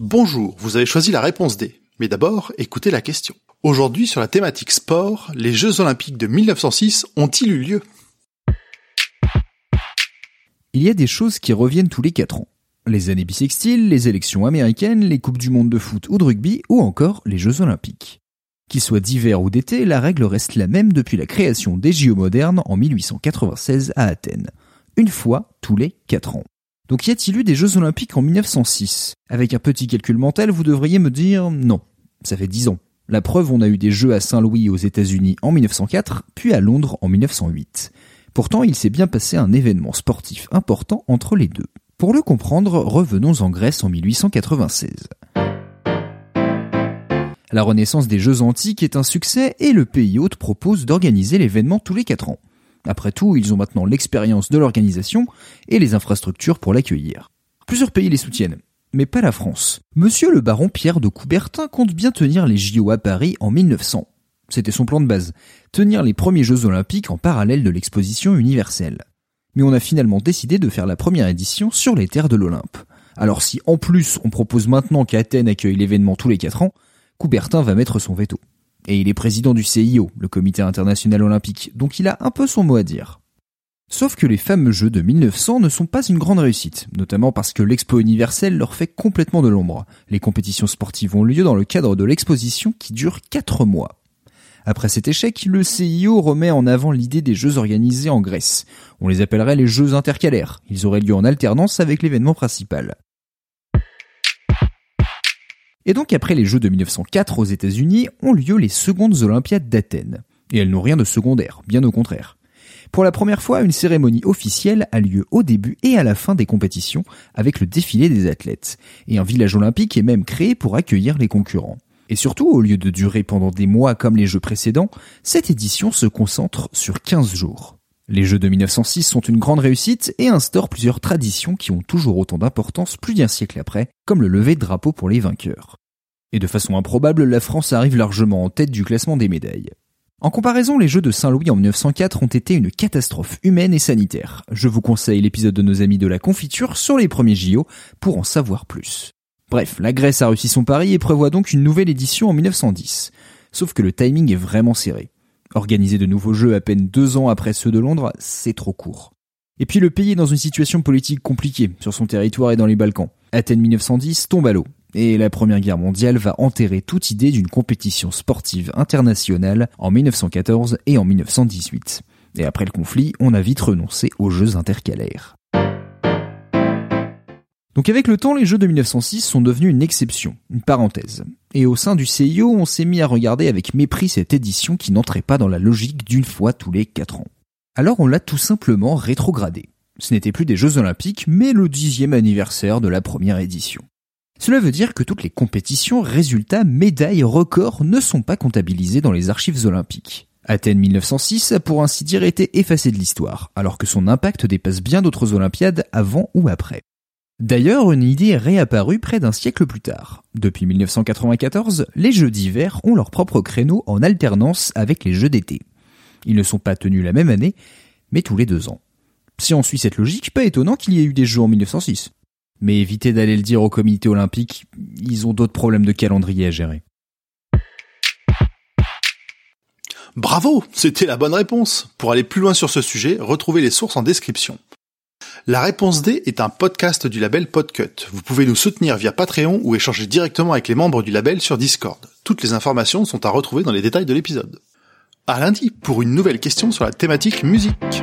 Bonjour, vous avez choisi la réponse D. Mais d'abord, écoutez la question. Aujourd'hui, sur la thématique sport, les Jeux Olympiques de 1906 ont-ils eu lieu? Il y a des choses qui reviennent tous les 4 ans. Les années bissextiles, les élections américaines, les Coupes du Monde de foot ou de rugby, ou encore les Jeux Olympiques. Qu'ils soient d'hiver ou d'été, la règle reste la même depuis la création des JO modernes en 1896 à Athènes. Une fois tous les 4 ans. Donc y a-t-il eu des Jeux Olympiques en 1906 Avec un petit calcul mental, vous devriez me dire non. Ça fait 10 ans. La preuve, on a eu des Jeux à Saint-Louis aux États-Unis en 1904, puis à Londres en 1908. Pourtant, il s'est bien passé un événement sportif important entre les deux. Pour le comprendre, revenons en Grèce en 1896. La renaissance des Jeux antiques est un succès et le pays hôte propose d'organiser l'événement tous les 4 ans. Après tout, ils ont maintenant l'expérience de l'organisation et les infrastructures pour l'accueillir. Plusieurs pays les soutiennent, mais pas la France. Monsieur le baron Pierre de Coubertin compte bien tenir les JO à Paris en 1900. C'était son plan de base, tenir les premiers Jeux olympiques en parallèle de l'exposition universelle. Mais on a finalement décidé de faire la première édition sur les terres de l'Olympe. Alors si en plus on propose maintenant qu'Athènes accueille l'événement tous les 4 ans, Coubertin va mettre son veto. Et il est président du CIO, le Comité international olympique, donc il a un peu son mot à dire. Sauf que les fameux Jeux de 1900 ne sont pas une grande réussite, notamment parce que l'expo universelle leur fait complètement de l'ombre. Les compétitions sportives ont lieu dans le cadre de l'exposition qui dure 4 mois. Après cet échec, le CIO remet en avant l'idée des Jeux organisés en Grèce. On les appellerait les Jeux intercalaires. Ils auraient lieu en alternance avec l'événement principal. Et donc après les Jeux de 1904 aux États-Unis ont lieu les secondes Olympiades d'Athènes. Et elles n'ont rien de secondaire, bien au contraire. Pour la première fois, une cérémonie officielle a lieu au début et à la fin des compétitions avec le défilé des athlètes. Et un village olympique est même créé pour accueillir les concurrents. Et surtout, au lieu de durer pendant des mois comme les Jeux précédents, cette édition se concentre sur 15 jours. Les Jeux de 1906 sont une grande réussite et instaurent plusieurs traditions qui ont toujours autant d'importance plus d'un siècle après, comme le lever de drapeau pour les vainqueurs. Et de façon improbable, la France arrive largement en tête du classement des médailles. En comparaison, les Jeux de Saint-Louis en 1904 ont été une catastrophe humaine et sanitaire. Je vous conseille l'épisode de nos amis de la confiture sur les premiers JO pour en savoir plus. Bref, la Grèce a réussi son pari et prévoit donc une nouvelle édition en 1910. Sauf que le timing est vraiment serré. Organiser de nouveaux Jeux à peine deux ans après ceux de Londres, c'est trop court. Et puis le pays est dans une situation politique compliquée sur son territoire et dans les Balkans. Athènes 1910 tombe à l'eau et la Première Guerre mondiale va enterrer toute idée d'une compétition sportive internationale en 1914 et en 1918. Et après le conflit, on a vite renoncé aux Jeux intercalaires. Donc avec le temps, les Jeux de 1906 sont devenus une exception, une parenthèse. Et au sein du CIO, on s'est mis à regarder avec mépris cette édition qui n'entrait pas dans la logique d'une fois tous les 4 ans. Alors on l'a tout simplement rétrogradé. Ce n'était plus des Jeux Olympiques, mais le dixième anniversaire de la première édition. Cela veut dire que toutes les compétitions, résultats, médailles, records ne sont pas comptabilisés dans les archives olympiques. Athènes 1906 a pour ainsi dire été effacé de l'histoire, alors que son impact dépasse bien d'autres Olympiades avant ou après. D'ailleurs, une idée est réapparue près d'un siècle plus tard. Depuis 1994, les Jeux d'hiver ont leur propre créneau en alternance avec les Jeux d'été. Ils ne sont pas tenus la même année, mais tous les deux ans. Si on suit cette logique, pas étonnant qu'il y ait eu des Jeux en 1906. Mais évitez d'aller le dire au comité olympique, ils ont d'autres problèmes de calendrier à gérer. Bravo, c'était la bonne réponse. Pour aller plus loin sur ce sujet, retrouvez les sources en description. La réponse D est un podcast du label Podcut. Vous pouvez nous soutenir via Patreon ou échanger directement avec les membres du label sur Discord. Toutes les informations sont à retrouver dans les détails de l'épisode. À lundi pour une nouvelle question sur la thématique musique.